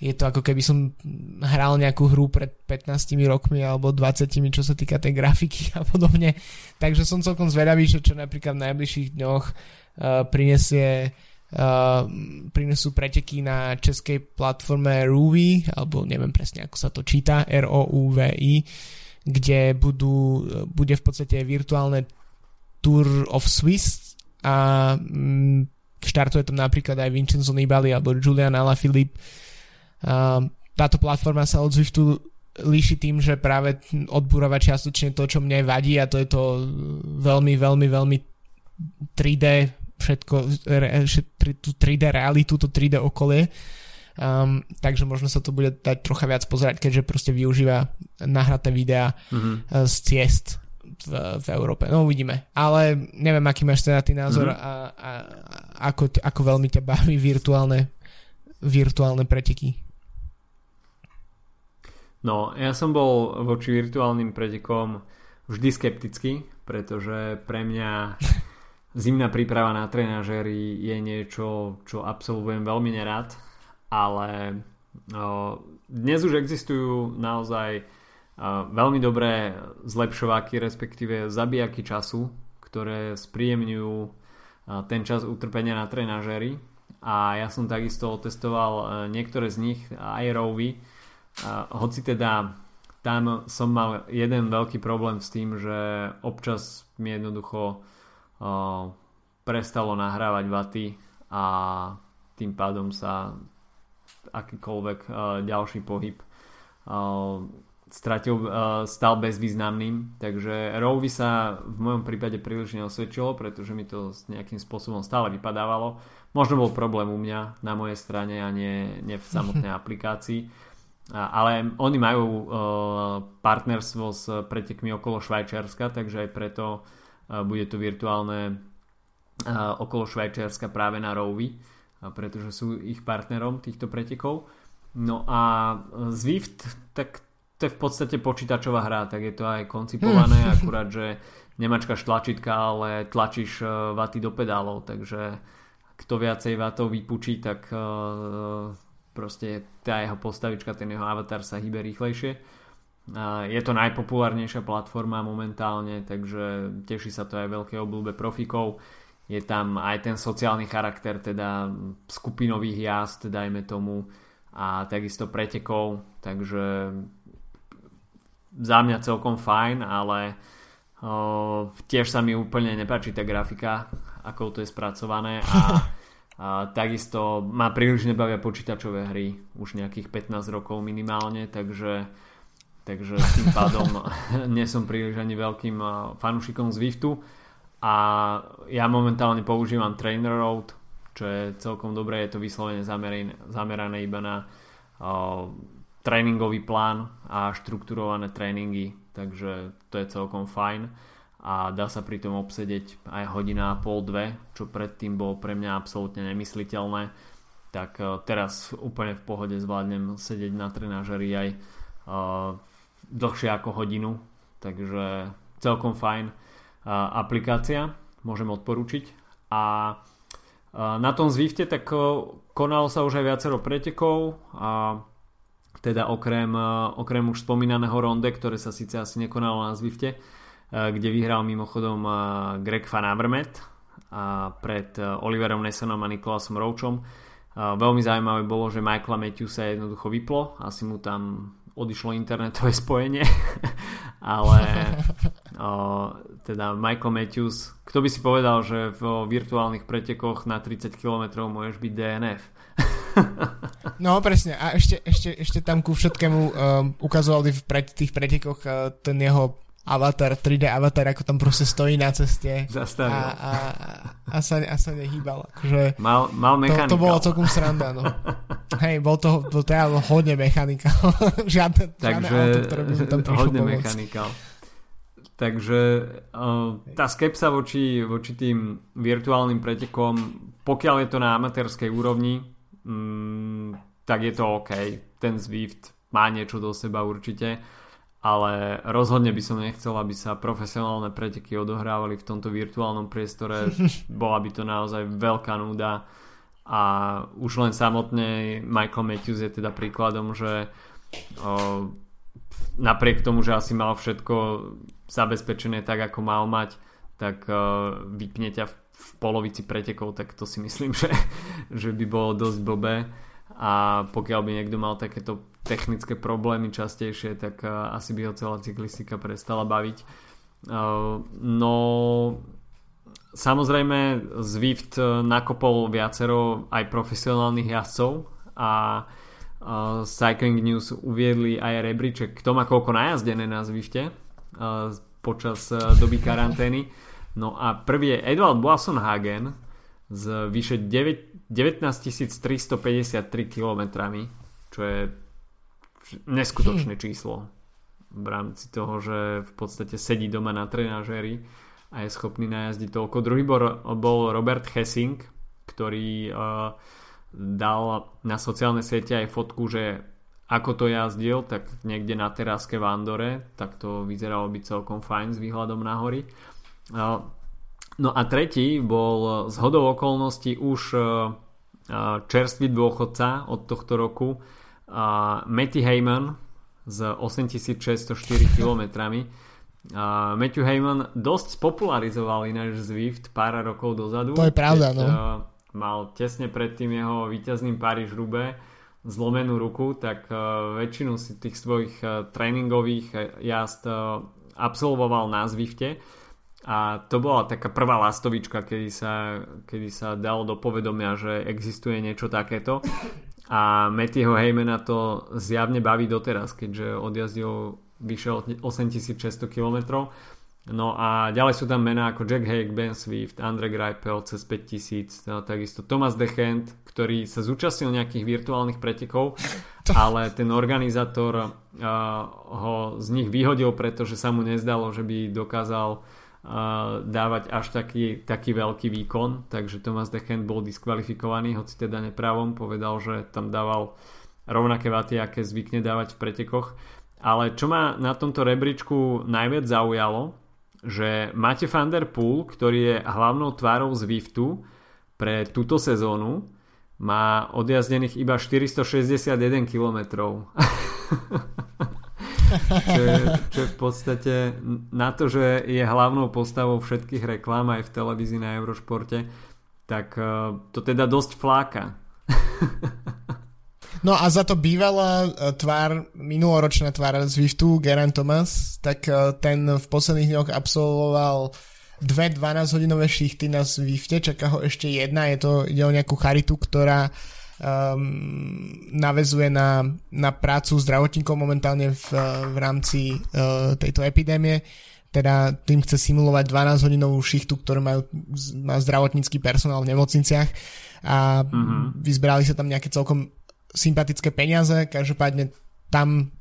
je to ako keby som hral nejakú hru pred 15 rokmi alebo 20, čo sa týka tej grafiky a podobne. Takže som celkom zvedavý, že čo napríklad v najbližších dňoch uh, prinesie Uh, prinesú preteky na českej platforme Ruvi, alebo neviem presne ako sa to číta, R-O-U-V-I, uh, kde budú, bude v podstate virtuálne Tour of Swiss a mm, štartuje tam napríklad aj Vincenzo Nibali alebo Julian Alaphilippe. Táto platforma sa od Zwiftu líši tým, že práve odbúrava čiastočne to, čo mne vadí a to je to veľmi, veľmi, veľmi 3D všetko, tú 3D realitu, to 3D okolie Um, takže možno sa to bude dať trocha viac pozerať, keďže proste využíva nahraté videá mm-hmm. z ciest v, v Európe. No uvidíme. Ale neviem, aký máš teda ty názor mm-hmm. a, a, a ako, ako veľmi ťa baví virtuálne, virtuálne preteky. No, ja som bol voči virtuálnym pretekom vždy skeptický, pretože pre mňa [LAUGHS] zimná príprava na trenažéri je niečo, čo absolvujem veľmi nerád ale dnes už existujú naozaj veľmi dobré zlepšováky, respektíve zabijaky času, ktoré spríjemňujú ten čas utrpenia na trenažéri. A ja som takisto otestoval niektoré z nich aj Rowy hoci teda tam som mal jeden veľký problém s tým, že občas mi jednoducho prestalo nahrávať vaty a tým pádom sa akýkoľvek uh, ďalší pohyb uh, stratil, uh, stal bezvýznamným, takže Rowy sa v mojom prípade príliš neosvedčilo, pretože mi to nejakým spôsobom stále vypadávalo. Možno bol problém u mňa na mojej strane a nie, nie v samotnej [LAUGHS] aplikácii. Ale oni majú partnerstvo s pretekmi okolo Švajčiarska, takže aj preto bude to virtuálne okolo Švajčiarska práve na Rowy pretože sú ich partnerom týchto pretekov. No a Zwift, tak to je v podstate počítačová hra, tak je to aj koncipované, akurát, že nemačkaš tlačítka, ale tlačíš e, vaty do pedálov, takže kto viacej vatov vypučí, tak e, proste tá jeho postavička, ten jeho avatar sa hýbe rýchlejšie. Je to najpopulárnejšia platforma momentálne, takže teší sa to aj veľké obľúbe profikov je tam aj ten sociálny charakter, teda skupinových jazd, dajme tomu, a takisto pretekov, takže za mňa celkom fajn, ale o, tiež sa mi úplne nepáči tá grafika, ako to je spracované a, [LAUGHS] a takisto ma príliš nebavia počítačové hry už nejakých 15 rokov minimálne, takže takže tým pádom [LAUGHS] [LAUGHS] nie som príliš ani veľkým fanúšikom Zwiftu a ja momentálne používam Trainer Road, čo je celkom dobré, je to vyslovene zamerané, zamerané iba na uh, tréningový plán a štrukturované tréningy, takže to je celkom fajn. A dá sa pri tom obsedeť aj hodina a pol, dve, čo predtým bolo pre mňa absolútne nemysliteľné. Tak teraz úplne v pohode zvládnem sedieť na trenažeri aj uh, dlhšie ako hodinu, takže celkom fajn aplikácia, môžem odporúčiť. A na tom Zwifte tak konalo sa už aj viacero pretekov a teda okrem, okrem už spomínaného ronde, ktoré sa síce asi nekonalo na Zwifte, kde vyhral mimochodom Greg Van Avermaet pred Oliverom Nessonom a Nikolasom Rouchom. Veľmi zaujímavé bolo, že Michaela Matthewsa jednoducho vyplo, asi mu tam odišlo internetové spojenie, [LAUGHS] ale o, teda Michael Matthews, kto by si povedal, že v virtuálnych pretekoch na 30 km môžeš byť DNF. No presne a ešte, ešte, ešte tam ku všetkému um, ukazovali v pre, tých pretekoch uh, ten jeho avatar, 3D avatar, ako tam proste stojí na ceste a, a, a, sa, a sa nehýbal. Akože mal, mal to, to bolo celkom sranda, no. Hej, bol to, bol to ja hodne mechanika. [LAUGHS] žiadne, Takže, žiadne auto, ktoré by tam hodne mechanikál. Takže tá skepsa voči, voči tým virtuálnym pretekom, pokiaľ je to na amatérskej úrovni, um, tak je to OK. Ten Zwift má niečo do seba určite ale rozhodne by som nechcel, aby sa profesionálne preteky odohrávali v tomto virtuálnom priestore. [LAUGHS] Bola by to naozaj veľká núda a už len samotne Michael Matthews je teda príkladom, že o, napriek tomu, že asi mal všetko zabezpečené tak, ako mal mať, tak o, vypne ťa v, v polovici pretekov, tak to si myslím, [LAUGHS] že, že by bolo dosť blbé a pokiaľ by niekto mal takéto technické problémy častejšie, tak uh, asi by ho celá cyklistika prestala baviť. Uh, no samozrejme Zwift uh, nakopol viacero aj profesionálnych jazdcov a Cycling News uviedli aj rebríček, kto má koľko najazdené na Zwifte počas doby karantény. No a prvý je Edward Boasson-Hagen s vyše 9, 19 353 km, čo je neskutočné číslo v rámci toho, že v podstate sedí doma na trenažéri a je schopný najazdiť toľko. Druhý bol Robert Hessing, ktorý uh, dal na sociálne siete aj fotku, že ako to jazdil, tak niekde na teráske v Andore, tak to vyzeralo byť celkom fajn s výhľadom na hory. Uh, no a tretí bol z hodou okolností už uh, čerstvý dôchodca od tohto roku uh, Matty Heyman s 8604 km. Uh, Matthew Heyman dosť spopularizoval ináč Zwift pár rokov dozadu. To je pravda, keď, no. Uh, mal tesne predtým jeho víťazným Paríž Rube zlomenú ruku, tak uh, väčšinu si tých svojich uh, tréningových jazd absolvoval na Zwifte a to bola taká prvá lastovička, kedy sa, kedy sa dalo do povedomia, že existuje niečo takéto a Mattyho Heymana to zjavne baví doteraz, keďže odjazdil vyše 8600 km. No a ďalej sú tam mená ako Jack Haig, Ben Swift, Andre Greipel cez 5000, no, takisto Thomas Dechent, ktorý sa zúčastnil nejakých virtuálnych pretekov, [LAUGHS] ale ten organizátor uh, ho z nich vyhodil, pretože sa mu nezdalo, že by dokázal dávať až taký, taký veľký výkon, takže Thomas Dechent bol diskvalifikovaný, hoci teda nepravom povedal, že tam dával rovnaké vaty, aké zvykne dávať v pretekoch. Ale čo ma na tomto rebríčku najviac zaujalo, že Mate van der Poel, ktorý je hlavnou tvárou Zwiftu pre túto sezónu, má odjazdených iba 461 km. [LAUGHS] čo, je, čo je v podstate na to, že je hlavnou postavou všetkých reklám aj v televízii na Eurošporte, tak uh, to teda dosť fláka. No a za to bývalá e, tvár, minuloročná tvár Zwiftu, Geraint Thomas, tak e, ten v posledných dňoch absolvoval dve 12-hodinové šichty na Zwifte, čaká ho ešte jedna, je to, ide o nejakú charitu, ktorá uh, um, navezuje na, na prácu zdravotníkov momentálne v, v rámci uh, tejto epidémie. Teda tým chce simulovať 12-hodinovú šichtu, ktorú majú, má zdravotnícky personál v nemocniciach a mm-hmm. vyzbrali sa tam nejaké celkom sympatické peniaze, každopádne tam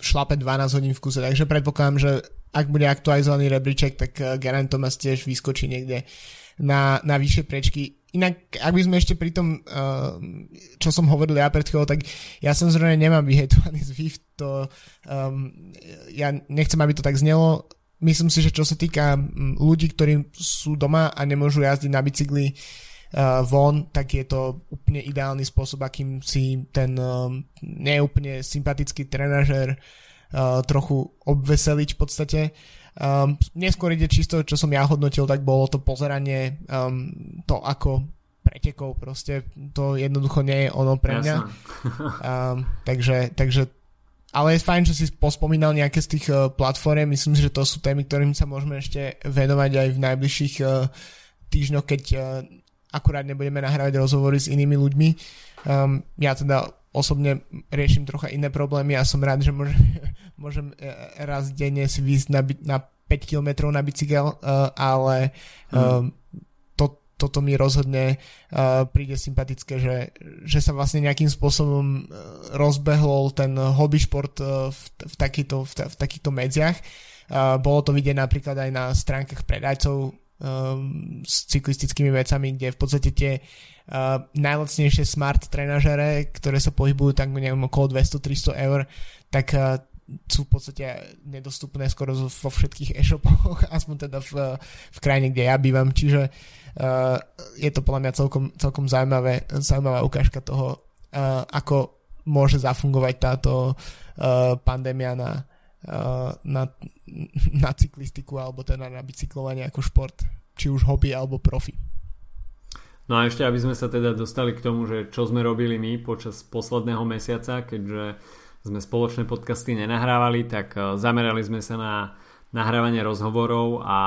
šlape 12 hodín v kuse, takže predpokladám, že ak bude aktualizovaný rebríček, tak Geraint Thomas tiež vyskočí niekde na, na vyššie prečky Inak, ak by sme ešte pri tom, uh, čo som hovoril ja pred chvíľou, tak ja samozrejme nemám vyhejtovaný Zwift, to um, ja nechcem, aby to tak znelo. Myslím si, že čo sa týka ľudí, ktorí sú doma a nemôžu jazdiť na bicykli uh, von, tak je to úplne ideálny spôsob, akým si ten um, neúplne sympatický trenažer uh, trochu obveseliť v podstate. Um, neskôr ide čisto, čo som ja hodnotil, tak bolo to pozeranie um, to ako pretekov, proste to jednoducho nie je ono pre mňa. um, [LAUGHS] [LAUGHS] takže, takže ale je fajn, že si pospomínal nejaké z tých uh, platform, myslím si, že to sú témy, ktorým sa môžeme ešte venovať aj v najbližších uh, týždňoch, keď uh, akurát nebudeme nahrávať rozhovory s inými ľuďmi. Um, ja teda osobne riešim trocha iné problémy a som rád, že môžem, [LAUGHS] môžem raz denne si výjsť na, na 5 km na bicykel, uh, ale um, to, toto mi rozhodne príde sympatické, že, že sa vlastne nejakým spôsobom rozbehol ten hobby šport v, v, takýto, v, v takýchto medziach. Bolo to vidieť napríklad aj na stránkach predajcov s cyklistickými vecami, kde v podstate tie uh, najlacnejšie smart trenažere, ktoré sa pohybujú tak neviem okolo 200-300 eur, tak uh, sú v podstate nedostupné skoro vo všetkých e-shopoch, [LAUGHS] aspoň teda v, v krajine, kde ja bývam, čiže uh, je to podľa mňa celkom, celkom zaujímavé, zaujímavá ukážka toho, uh, ako môže zafungovať táto uh, pandémia na, na, na cyklistiku alebo teda na bicyklovanie ako šport, či už hobby alebo profi. No a ešte, aby sme sa teda dostali k tomu, že čo sme robili my počas posledného mesiaca, keďže sme spoločné podcasty nenahrávali, tak e, zamerali sme sa na nahrávanie rozhovorov a, a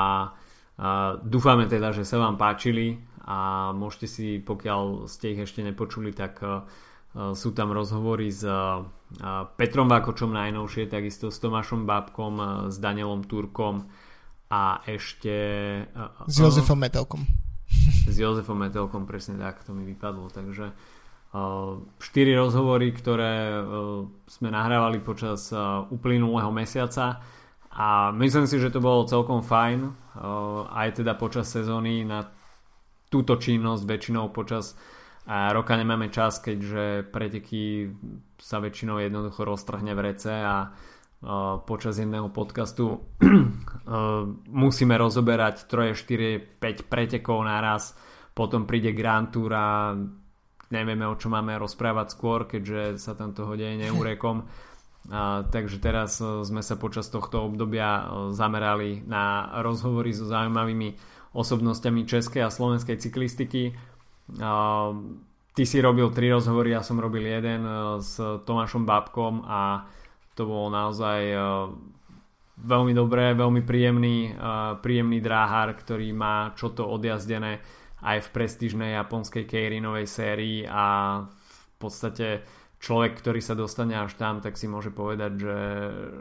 dúfame teda, že sa vám páčili a môžete si, pokiaľ ste ich ešte nepočuli, tak e, sú tam rozhovory s Petrom Vákočom najnovšie, takisto s Tomášom Bábkom, s Danielom Turkom a ešte... S Jozefom Metelkom. [LAUGHS] S Jozefom Metelkom, presne tak, to mi vypadlo. Takže štyri rozhovory, ktoré sme nahrávali počas uplynulého mesiaca a myslím si, že to bolo celkom fajn aj teda počas sezóny na túto činnosť väčšinou počas roka nemáme čas, keďže preteky sa väčšinou jednoducho roztrhne v rece a počas jedného podcastu [CLEARS THROAT] musíme rozoberať 3, 4, 5 pretekov naraz, potom príde Grand Tour a nevieme o čo máme rozprávať skôr, keďže sa tam toho deje neúrekom. A, takže teraz sme sa počas tohto obdobia zamerali na rozhovory so zaujímavými osobnosťami českej a slovenskej cyklistiky ty si robil tri rozhovory, ja som robil jeden s Tomášom Babkom a to bolo naozaj veľmi dobré, veľmi príjemný, príjemný dráhar, ktorý má čo to odjazdené aj v prestížnej japonskej Keirinovej sérii a v podstate človek, ktorý sa dostane až tam, tak si môže povedať, že,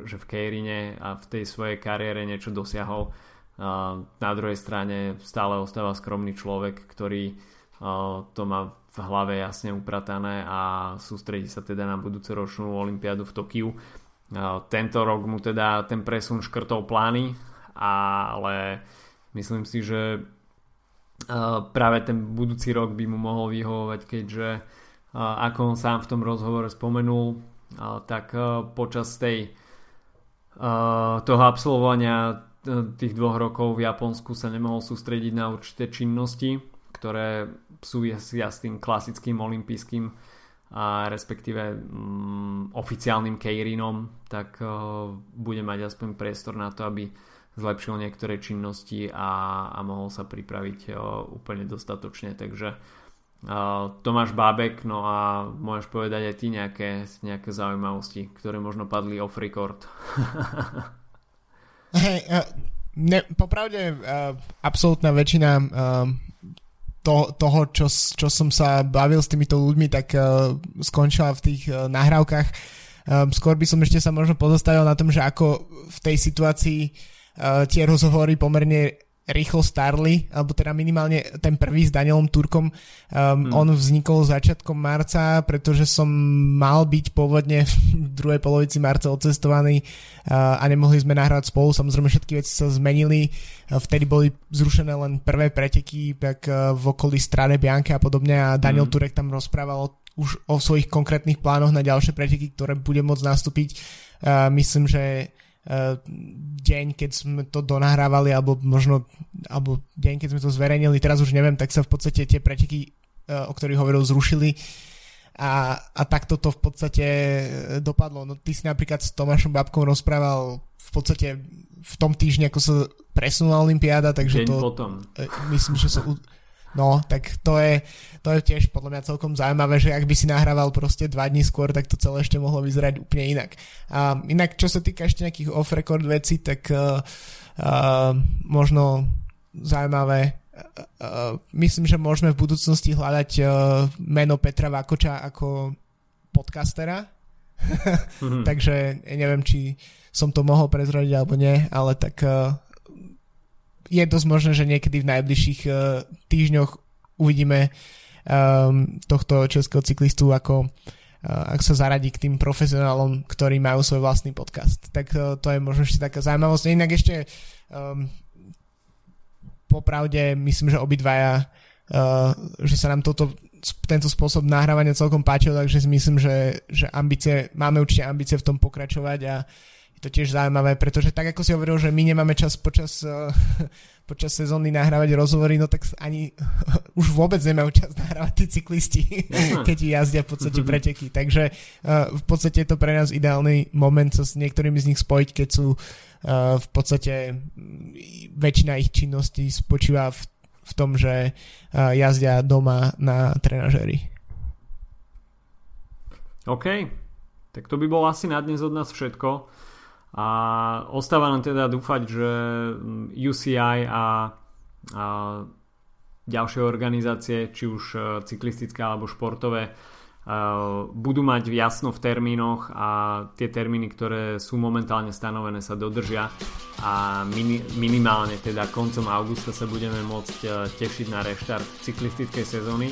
že v Keirine a v tej svojej kariére niečo dosiahol. Na druhej strane stále ostáva skromný človek, ktorý to má v hlave jasne upratané a sústredí sa teda na budúce ročnú olympiádu v Tokiu. Tento rok mu teda ten presun škrtol plány, ale myslím si, že práve ten budúci rok by mu mohol vyhovovať, keďže ako on sám v tom rozhovore spomenul, tak počas tej toho absolvovania tých dvoch rokov v Japonsku sa nemohol sústrediť na určité činnosti, ktoré súvisia s tým klasickým olympijským a respektíve mm, oficiálnym Keirinom, tak uh, bude mať aspoň priestor na to, aby zlepšil niektoré činnosti a, a mohol sa pripraviť uh, úplne dostatočne. Takže uh, Tomáš Bábek, no a môžeš povedať aj ty nejaké, nejaké zaujímavosti, ktoré možno padli off record. [LAUGHS] Hej, uh, ne, popravde uh, absolútna väčšina uh, to, toho, čo, čo som sa bavil s týmito ľuďmi, tak uh, skončila v tých uh, nahrávkach. Um, skôr by som ešte sa možno pozostavil na tom, že ako v tej situácii uh, tie rozhovory pomerne rýchlo starli, alebo teda minimálne ten prvý s Danielom Turkom, um, hmm. on vznikol začiatkom marca, pretože som mal byť pôvodne v druhej polovici marca odcestovaný uh, a nemohli sme nahrávať spolu, samozrejme všetky veci sa zmenili, uh, vtedy boli zrušené len prvé preteky, tak uh, v okolí Strade Bianca a podobne a Daniel hmm. Turek tam rozprával už o svojich konkrétnych plánoch na ďalšie preteky, ktoré bude môcť nastúpiť. Uh, myslím, že deň, keď sme to donahrávali, alebo možno alebo deň, keď sme to zverejnili, teraz už neviem, tak sa v podstate tie preteky, eh, o ktorých hovoril, zrušili a, a takto to v podstate eh, dopadlo. No ty si napríklad s Tomášom Babkom rozprával v podstate v tom týždni, ako sa presunula Olympiáda, takže Deň to... potom. Myslím, že sa... No, tak to je, to je tiež podľa mňa celkom zaujímavé, že ak by si nahrával proste dva dní skôr, tak to celé ešte mohlo vyzerať úplne inak. A inak, čo sa týka ešte nejakých off-record vecí, tak uh, uh, možno zaujímavé uh, myslím, že môžeme v budúcnosti hľadať uh, meno Petra Vákoča ako podcastera. mm-hmm. [LAUGHS] Takže neviem, či som to mohol prezradiť alebo nie, ale tak uh, je dosť možné, že niekedy v najbližších uh, týždňoch uvidíme um, tohto českého cyklistu ako ak sa zaradí k tým profesionálom, ktorí majú svoj vlastný podcast. Tak to, to je možno ešte taká zaujímavosť. Inak ešte um, popravde myslím, že obidvaja uh, že sa nám toto, tento spôsob nahrávania celkom páčil, takže si myslím, že, že ambície, máme určite ambície v tom pokračovať a je to tiež zaujímavé, pretože tak ako si hovoril, že my nemáme čas počas uh, [LAUGHS] počas sezóny nahrávať rozhovory, no tak ani [LAUGHS] už vôbec nemajú čas nahrávať tí cyklisti, keď jazdia v podstate preteky. Takže uh, v podstate je to pre nás ideálny moment sa s niektorými z nich spojiť, keď sú uh, v podstate väčšina ich činností spočíva v, v tom, že jazdia doma na trenažéri. OK, tak to by bolo asi na dnes od nás všetko. A ostáva nám teda dúfať, že UCI a, a ďalšie organizácie, či už e, cyklistické alebo športové, e, budú mať jasno v termínoch a tie termíny, ktoré sú momentálne stanovené, sa dodržia a minimálne teda koncom augusta sa budeme môcť e, tešiť na reštart cyklistickej sezóny.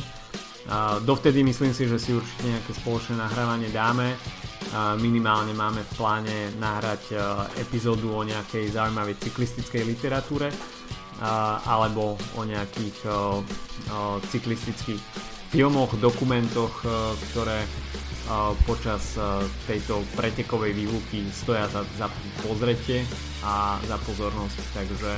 Dovtedy myslím si, že si určite nejaké spoločné nahrávanie dáme. Minimálne máme v pláne nahrať e, epizódu o nejakej zaujímavej cyklistickej literatúre alebo o nejakých e, e, cyklistických filmoch, dokumentoch, ktoré počas tejto pretekovej výluky stoja za, za pozretie a za pozornosť. Takže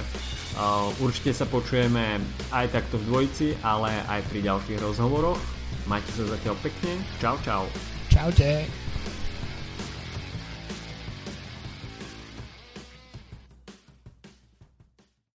určite sa počujeme aj takto v dvojici, ale aj pri ďalších rozhovoroch. Majte sa zatiaľ pekne. Čau, čau. Čaute.